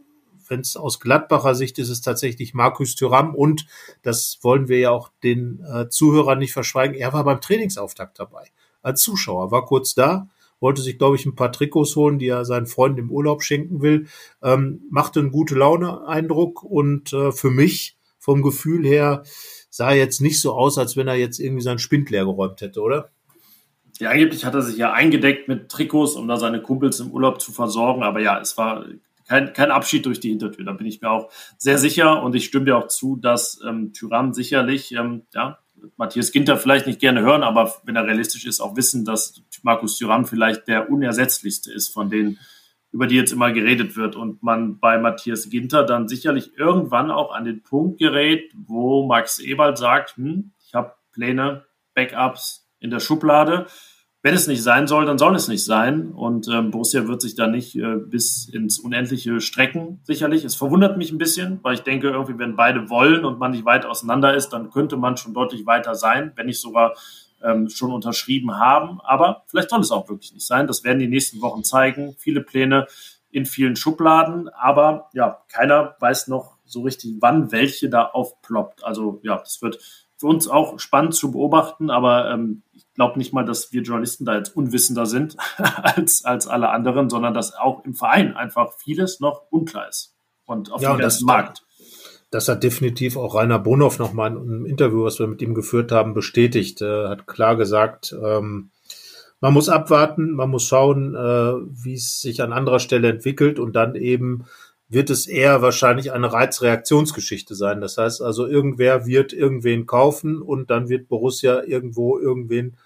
wenn es aus Gladbacher Sicht ist, ist tatsächlich Markus Thüram. Und das wollen wir ja auch den äh, Zuhörern nicht verschweigen. Er war beim Trainingsauftakt dabei. Als Zuschauer, war kurz da, wollte sich, glaube ich, ein paar Trikots holen, die er seinen Freunden im Urlaub schenken will. Ähm, machte einen gute Laune-Eindruck und äh, für mich vom Gefühl her sah jetzt nicht so aus, als wenn er jetzt irgendwie seinen Spind leer geräumt hätte, oder? Ja, angeblich hat er sich ja eingedeckt mit Trikots, um da seine Kumpels im Urlaub zu versorgen. Aber ja, es war kein, kein Abschied durch die Hintertür. Da bin ich mir auch sehr sicher. Und ich stimme dir auch zu, dass ähm, Tyrann sicherlich, ähm, ja, Matthias Ginter vielleicht nicht gerne hören, aber wenn er realistisch ist, auch wissen, dass Markus Tyrann vielleicht der unersetzlichste ist von denen, über die jetzt immer geredet wird. Und man bei Matthias Ginter dann sicherlich irgendwann auch an den Punkt gerät, wo Max Eberl sagt, hm, ich habe Pläne, Backups, in der Schublade. Wenn es nicht sein soll, dann soll es nicht sein. Und ähm, Borussia wird sich da nicht äh, bis ins Unendliche strecken, sicherlich. Es verwundert mich ein bisschen, weil ich denke, irgendwie, wenn beide wollen und man nicht weit auseinander ist, dann könnte man schon deutlich weiter sein, wenn nicht sogar ähm, schon unterschrieben haben. Aber vielleicht soll es auch wirklich nicht sein. Das werden die nächsten Wochen zeigen. Viele Pläne in vielen Schubladen, aber ja, keiner weiß noch so richtig, wann welche da aufploppt. Also ja, das wird für uns auch spannend zu beobachten, aber ähm, ich glaube nicht mal, dass wir Journalisten da jetzt unwissender sind als, als alle anderen, sondern dass auch im Verein einfach vieles noch unklar ist. Und auf ja, dem ganzen Markt. Das hat definitiv auch Rainer Bonhoff nochmal in einem Interview, was wir mit ihm geführt haben, bestätigt. Er hat klar gesagt, ähm, man muss abwarten, man muss schauen, äh, wie es sich an anderer Stelle entwickelt und dann eben wird es eher wahrscheinlich eine Reizreaktionsgeschichte sein. Das heißt also, irgendwer wird irgendwen kaufen und dann wird Borussia irgendwo irgendwen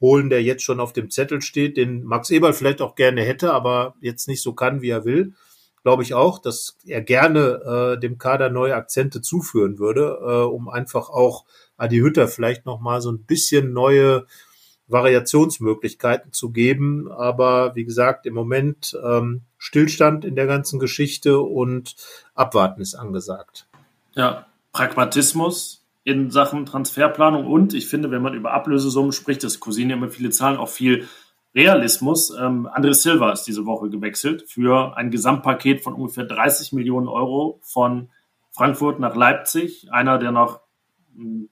holen, der jetzt schon auf dem Zettel steht, den Max Eberl vielleicht auch gerne hätte, aber jetzt nicht so kann, wie er will. glaube ich auch, dass er gerne äh, dem Kader neue Akzente zuführen würde, äh, um einfach auch Adi Hütter vielleicht noch mal so ein bisschen neue Variationsmöglichkeiten zu geben. Aber wie gesagt, im Moment ähm, Stillstand in der ganzen Geschichte und Abwarten ist angesagt. Ja, Pragmatismus in Sachen Transferplanung und ich finde, wenn man über Ablösesummen spricht, das kursieren immer viele Zahlen, auch viel Realismus. Ähm, André Silva ist diese Woche gewechselt für ein Gesamtpaket von ungefähr 30 Millionen Euro von Frankfurt nach Leipzig. Einer, der noch einen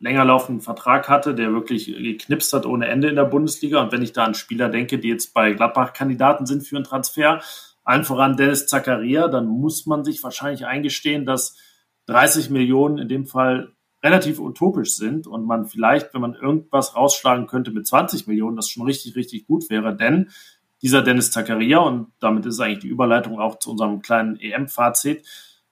länger laufenden Vertrag hatte, der wirklich geknipst hat ohne Ende in der Bundesliga. Und wenn ich da an Spieler denke, die jetzt bei Gladbach Kandidaten sind für einen Transfer, allen voran Dennis Zakaria, dann muss man sich wahrscheinlich eingestehen, dass 30 Millionen in dem Fall relativ utopisch sind und man vielleicht, wenn man irgendwas rausschlagen könnte mit 20 Millionen, das schon richtig, richtig gut wäre. Denn dieser Dennis Zakaria, und damit ist eigentlich die Überleitung auch zu unserem kleinen EM-Fazit,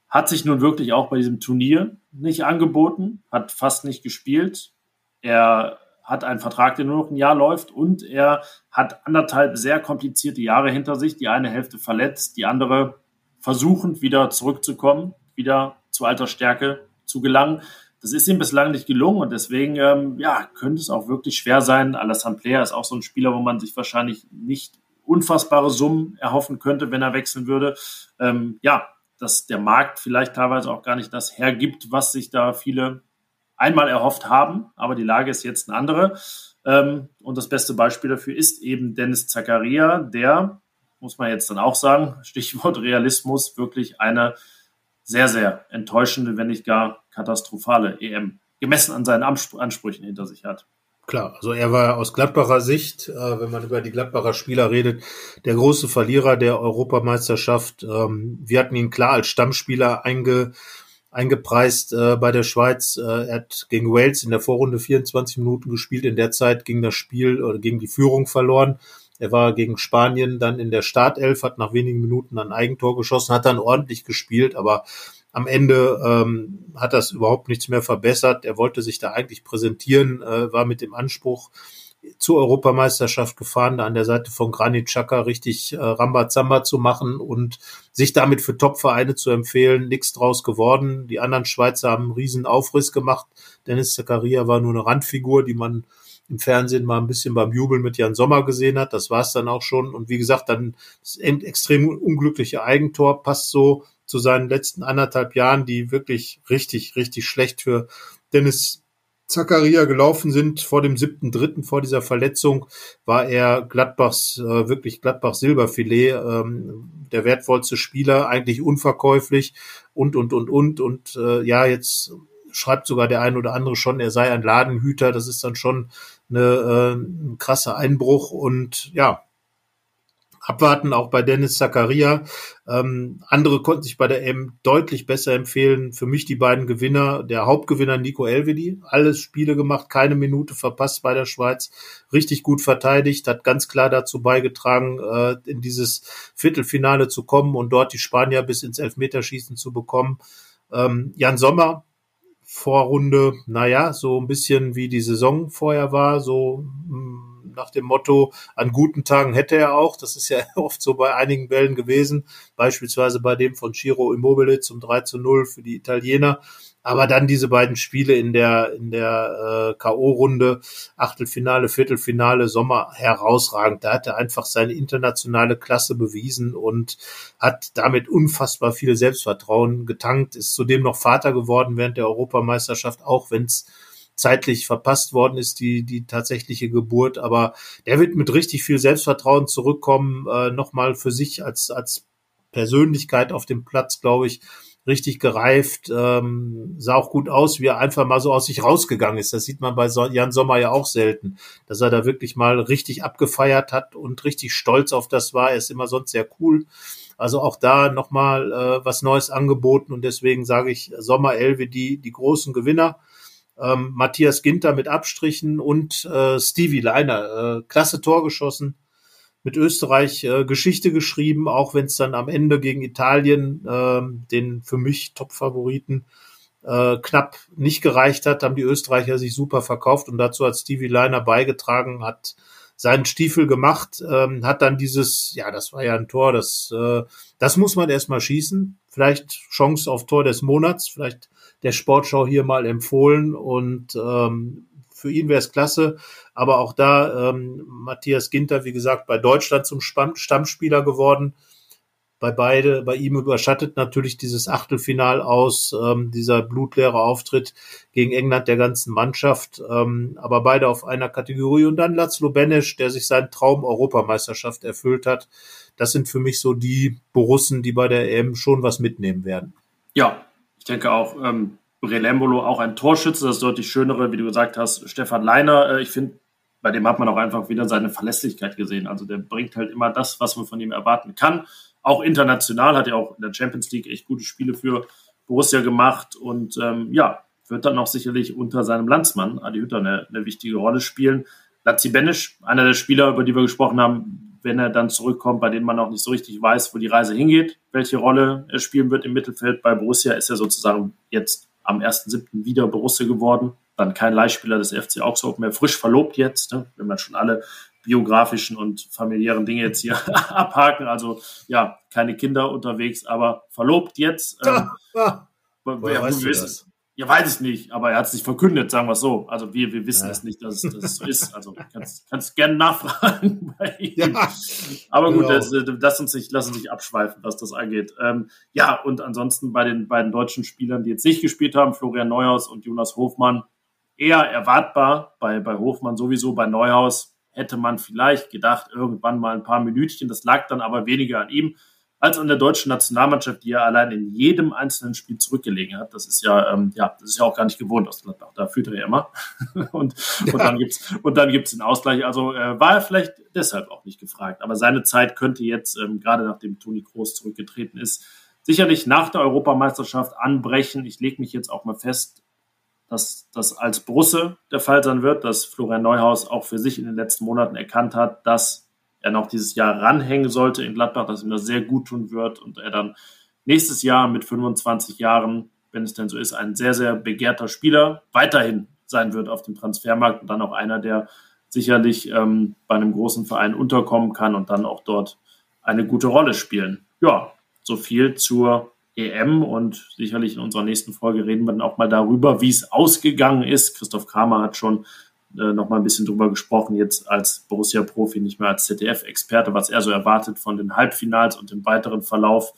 hat sich nun wirklich auch bei diesem Turnier nicht angeboten, hat fast nicht gespielt. Er hat einen Vertrag, der nur noch ein Jahr läuft und er hat anderthalb sehr komplizierte Jahre hinter sich. Die eine Hälfte verletzt, die andere versuchend wieder zurückzukommen, wieder zu alter Stärke zu gelangen. Das ist ihm bislang nicht gelungen und deswegen ähm, ja, könnte es auch wirklich schwer sein. Alassane Player ist auch so ein Spieler, wo man sich wahrscheinlich nicht unfassbare Summen erhoffen könnte, wenn er wechseln würde. Ähm, ja, dass der Markt vielleicht teilweise auch gar nicht das hergibt, was sich da viele einmal erhofft haben. Aber die Lage ist jetzt eine andere. Ähm, und das beste Beispiel dafür ist eben Dennis Zakaria, der, muss man jetzt dann auch sagen, Stichwort Realismus, wirklich eine sehr, sehr enttäuschende, wenn nicht gar katastrophale EM, gemessen an seinen Ansprüchen hinter sich hat. Klar, also er war aus Gladbacher Sicht, äh, wenn man über die Gladbacher Spieler redet, der große Verlierer der Europameisterschaft. Ähm, wir hatten ihn klar als Stammspieler einge, eingepreist äh, bei der Schweiz. Äh, er hat gegen Wales in der Vorrunde 24 Minuten gespielt. In der Zeit ging das Spiel oder ging die Führung verloren. Er war gegen Spanien dann in der Startelf, hat nach wenigen Minuten ein Eigentor geschossen, hat dann ordentlich gespielt, aber am Ende ähm, hat das überhaupt nichts mehr verbessert. Er wollte sich da eigentlich präsentieren, äh, war mit dem Anspruch zur Europameisterschaft gefahren, da an der Seite von Granit Xhaka richtig äh, Rambazamba zu machen und sich damit für Top-Vereine zu empfehlen. Nichts draus geworden. Die anderen Schweizer haben einen riesen Aufriss gemacht. Dennis Zakaria war nur eine Randfigur, die man im Fernsehen mal ein bisschen beim Jubel mit Jan Sommer gesehen hat. Das war es dann auch schon. Und wie gesagt, dann das extrem unglückliche Eigentor passt so zu seinen letzten anderthalb Jahren, die wirklich richtig, richtig schlecht für Dennis Zakaria gelaufen sind vor dem siebten Dritten, vor dieser Verletzung, war er Gladbachs, äh, wirklich Gladbachs Silberfilet, ähm, der wertvollste Spieler, eigentlich unverkäuflich und, und, und, und. Und äh, ja, jetzt schreibt sogar der ein oder andere schon, er sei ein Ladenhüter. Das ist dann schon eine, äh, ein krasser Einbruch. Und ja, abwarten, auch bei Dennis Zakaria. Ähm, andere konnten sich bei der M deutlich besser empfehlen. Für mich die beiden Gewinner, der Hauptgewinner Nico Elvedi, alles Spiele gemacht, keine Minute verpasst bei der Schweiz, richtig gut verteidigt, hat ganz klar dazu beigetragen, äh, in dieses Viertelfinale zu kommen und dort die Spanier bis ins Elfmeterschießen zu bekommen. Ähm, Jan Sommer, Vorrunde, naja, so ein bisschen wie die Saison vorher war, so nach dem Motto, an guten Tagen hätte er auch. Das ist ja oft so bei einigen Bällen gewesen, beispielsweise bei dem von Ciro Immobile zum 3 zu 0 für die Italiener. Aber dann diese beiden Spiele in der, in der äh, K.O.-Runde, Achtelfinale, Viertelfinale, Sommer herausragend. Da hat er einfach seine internationale Klasse bewiesen und hat damit unfassbar viel Selbstvertrauen getankt, ist zudem noch Vater geworden während der Europameisterschaft, auch wenn es zeitlich verpasst worden ist, die, die tatsächliche Geburt. Aber der wird mit richtig viel Selbstvertrauen zurückkommen, äh, nochmal für sich als, als Persönlichkeit auf dem Platz, glaube ich, richtig gereift, ähm, sah auch gut aus, wie er einfach mal so aus sich rausgegangen ist. Das sieht man bei Jan Sommer ja auch selten, dass er da wirklich mal richtig abgefeiert hat und richtig stolz auf das war. Er ist immer sonst sehr cool. Also auch da nochmal äh, was Neues angeboten und deswegen sage ich Sommer Elve die, die großen Gewinner ähm, Matthias Ginter mit Abstrichen und äh, Stevie Leiner, äh, klasse Tor geschossen, mit Österreich äh, Geschichte geschrieben, auch wenn es dann am Ende gegen Italien, äh, den für mich Top-Favoriten, äh, knapp nicht gereicht hat, haben die Österreicher sich super verkauft und dazu hat Stevie Leiner beigetragen, hat seinen Stiefel gemacht, ähm, hat dann dieses, ja, das war ja ein Tor, das, äh, das muss man erstmal schießen. Vielleicht Chance auf Tor des Monats, vielleicht der Sportschau hier mal empfohlen und ähm, für ihn wäre es klasse. Aber auch da ähm, Matthias Ginter, wie gesagt, bei Deutschland zum Stammspieler geworden bei beide, bei ihm überschattet natürlich dieses Achtelfinal aus, ähm, dieser blutleere Auftritt gegen England der ganzen Mannschaft, ähm, aber beide auf einer Kategorie. Und dann Laszlo Benesch, der sich seinen Traum Europameisterschaft erfüllt hat. Das sind für mich so die Borussen, die bei der EM schon was mitnehmen werden. Ja, ich denke auch, ähm, Relembolo auch ein Torschütze, das deutlich schönere, wie du gesagt hast, Stefan Leiner. Äh, ich finde, bei dem hat man auch einfach wieder seine Verlässlichkeit gesehen. Also der bringt halt immer das, was man von ihm erwarten kann auch international, hat ja auch in der Champions League echt gute Spiele für Borussia gemacht und ähm, ja, wird dann auch sicherlich unter seinem Landsmann Adi Hütter eine, eine wichtige Rolle spielen. Lazzi Benisch, einer der Spieler, über die wir gesprochen haben, wenn er dann zurückkommt, bei denen man auch nicht so richtig weiß, wo die Reise hingeht, welche Rolle er spielen wird im Mittelfeld. Bei Borussia ist er sozusagen jetzt am 1.7. wieder Borussia geworden. Dann kein Leihspieler des FC Augsburg mehr, frisch verlobt jetzt, ne, wenn man schon alle biografischen und familiären Dinge jetzt hier abhaken. Also ja, keine Kinder unterwegs, aber verlobt jetzt. Ähm, ja, Woher weißt du das? Ja, weiß ich nicht, aber er hat es nicht verkündet, sagen wir es so. Also wir, wir wissen ja. es nicht, dass, dass es so ist. Also kannst, kannst gerne nachfragen bei ihm. Ja, aber gut, genau. das, äh, lass uns nicht, lass uns nicht abschweifen, was das angeht. Ähm, ja, und ansonsten bei den beiden deutschen Spielern, die jetzt nicht gespielt haben, Florian Neuhaus und Jonas Hofmann, eher erwartbar. Bei, bei Hofmann sowieso, bei Neuhaus hätte man vielleicht gedacht, irgendwann mal ein paar Minütchen. Das lag dann aber weniger an ihm als an der deutschen Nationalmannschaft, die ja allein in jedem einzelnen Spiel zurückgelegen hat. Das ist ja, ähm, ja, das ist ja auch gar nicht gewohnt aus Gladbach. Da führt er ja immer. und, ja. und dann gibt's, und dann gibt's den Ausgleich. Also äh, war er vielleicht deshalb auch nicht gefragt. Aber seine Zeit könnte jetzt, ähm, gerade nachdem Toni Kroos zurückgetreten ist, sicherlich nach der Europameisterschaft anbrechen. Ich lege mich jetzt auch mal fest, dass das als Brusse der Fall sein wird, dass Florian Neuhaus auch für sich in den letzten Monaten erkannt hat, dass er noch dieses Jahr ranhängen sollte in Gladbach, dass ihm das sehr gut tun wird und er dann nächstes Jahr mit 25 Jahren, wenn es denn so ist, ein sehr, sehr begehrter Spieler weiterhin sein wird auf dem Transfermarkt und dann auch einer, der sicherlich ähm, bei einem großen Verein unterkommen kann und dann auch dort eine gute Rolle spielen. Ja, so viel zur EM und sicherlich in unserer nächsten Folge reden wir dann auch mal darüber, wie es ausgegangen ist. Christoph Kramer hat schon äh, noch mal ein bisschen drüber gesprochen, jetzt als Borussia-Profi, nicht mehr als ZDF-Experte, was er so erwartet von den Halbfinals und dem weiteren Verlauf.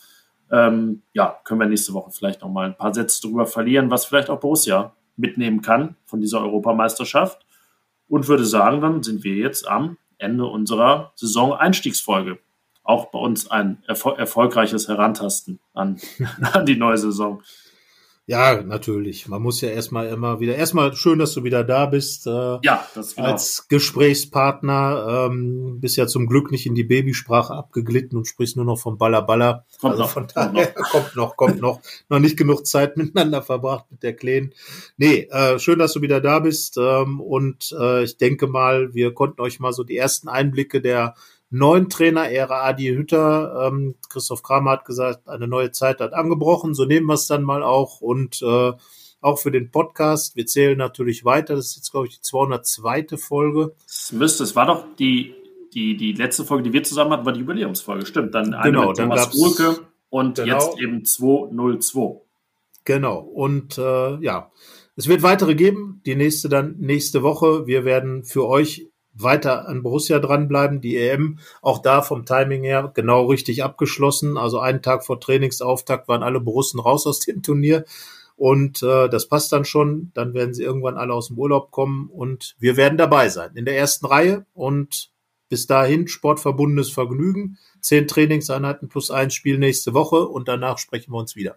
Ähm, ja, können wir nächste Woche vielleicht noch mal ein paar Sätze drüber verlieren, was vielleicht auch Borussia mitnehmen kann von dieser Europameisterschaft. Und würde sagen, dann sind wir jetzt am Ende unserer Saison-Einstiegsfolge auch bei uns ein erfol erfolgreiches Herantasten an, an die neue Saison. Ja, natürlich. Man muss ja erstmal immer wieder, erstmal schön, dass du wieder da bist. Äh, ja, das genau. Als Gesprächspartner ähm, bist ja zum Glück nicht in die Babysprache abgeglitten und sprichst nur noch vom Baller Baller. Kommt also noch, von daher, kommt noch, kommt noch, noch. nicht genug Zeit miteinander verbracht mit der Kleen. Nee, äh, schön, dass du wieder da bist. Ähm, und äh, ich denke mal, wir konnten euch mal so die ersten Einblicke der neuen Trainer-Ära Adi Hütter. Ähm, Christoph Kramer hat gesagt, eine neue Zeit hat angebrochen. So nehmen wir es dann mal auch. Und äh, auch für den Podcast. Wir zählen natürlich weiter. Das ist jetzt, glaube ich, die 202. Folge. Es müsste, es war doch die, die, die letzte Folge, die wir zusammen hatten, war die Jubiläumsfolge. Stimmt. Dann eine genau, mit dann Thomas Urke und genau. jetzt eben 202. Genau. Und äh, ja, es wird weitere geben. Die nächste dann nächste Woche. Wir werden für euch weiter an Borussia dranbleiben. Die EM, auch da vom Timing her genau richtig abgeschlossen. Also einen Tag vor Trainingsauftakt waren alle Borussen raus aus dem Turnier. Und äh, das passt dann schon. Dann werden sie irgendwann alle aus dem Urlaub kommen und wir werden dabei sein in der ersten Reihe. Und bis dahin sportverbundenes Vergnügen. Zehn Trainingseinheiten plus ein Spiel nächste Woche und danach sprechen wir uns wieder.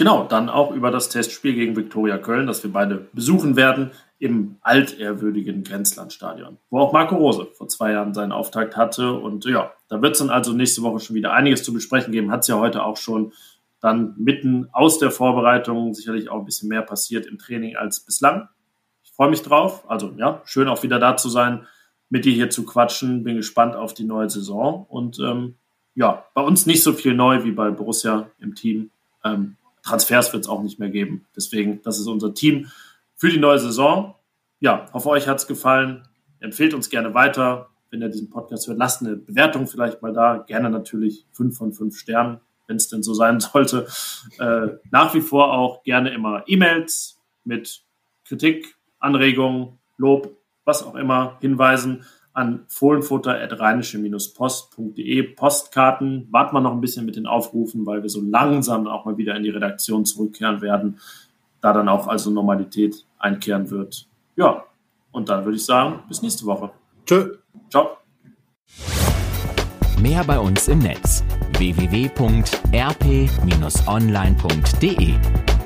Genau, dann auch über das Testspiel gegen Viktoria Köln, das wir beide besuchen werden im altehrwürdigen Grenzlandstadion, wo auch Marco Rose vor zwei Jahren seinen Auftakt hatte. Und ja, da wird es dann also nächste Woche schon wieder einiges zu besprechen geben. Hat es ja heute auch schon dann mitten aus der Vorbereitung sicherlich auch ein bisschen mehr passiert im Training als bislang. Ich freue mich drauf. Also ja, schön auch wieder da zu sein, mit dir hier zu quatschen. Bin gespannt auf die neue Saison. Und ähm, ja, bei uns nicht so viel neu wie bei Borussia im Team. Ähm, Transfers wird es auch nicht mehr geben. Deswegen, das ist unser Team für die neue Saison. Ja, hoffe euch hat es gefallen. Empfehlt uns gerne weiter. wenn ihr diesen Podcast hört, lasst eine Bewertung vielleicht mal da. Gerne natürlich fünf von fünf Sternen, wenn es denn so sein sollte. Äh, nach wie vor auch gerne immer E-Mails mit Kritik, Anregungen, Lob, was auch immer, Hinweisen an fohlenfutter.rheinische-post.de. Postkarten, warten wir noch ein bisschen mit den Aufrufen, weil wir so langsam auch mal wieder in die Redaktion zurückkehren werden, da dann auch also Normalität einkehren wird. Ja, und dann würde ich sagen, bis nächste Woche. Tschö. Ciao. Mehr bei uns im Netz www.rp-online.de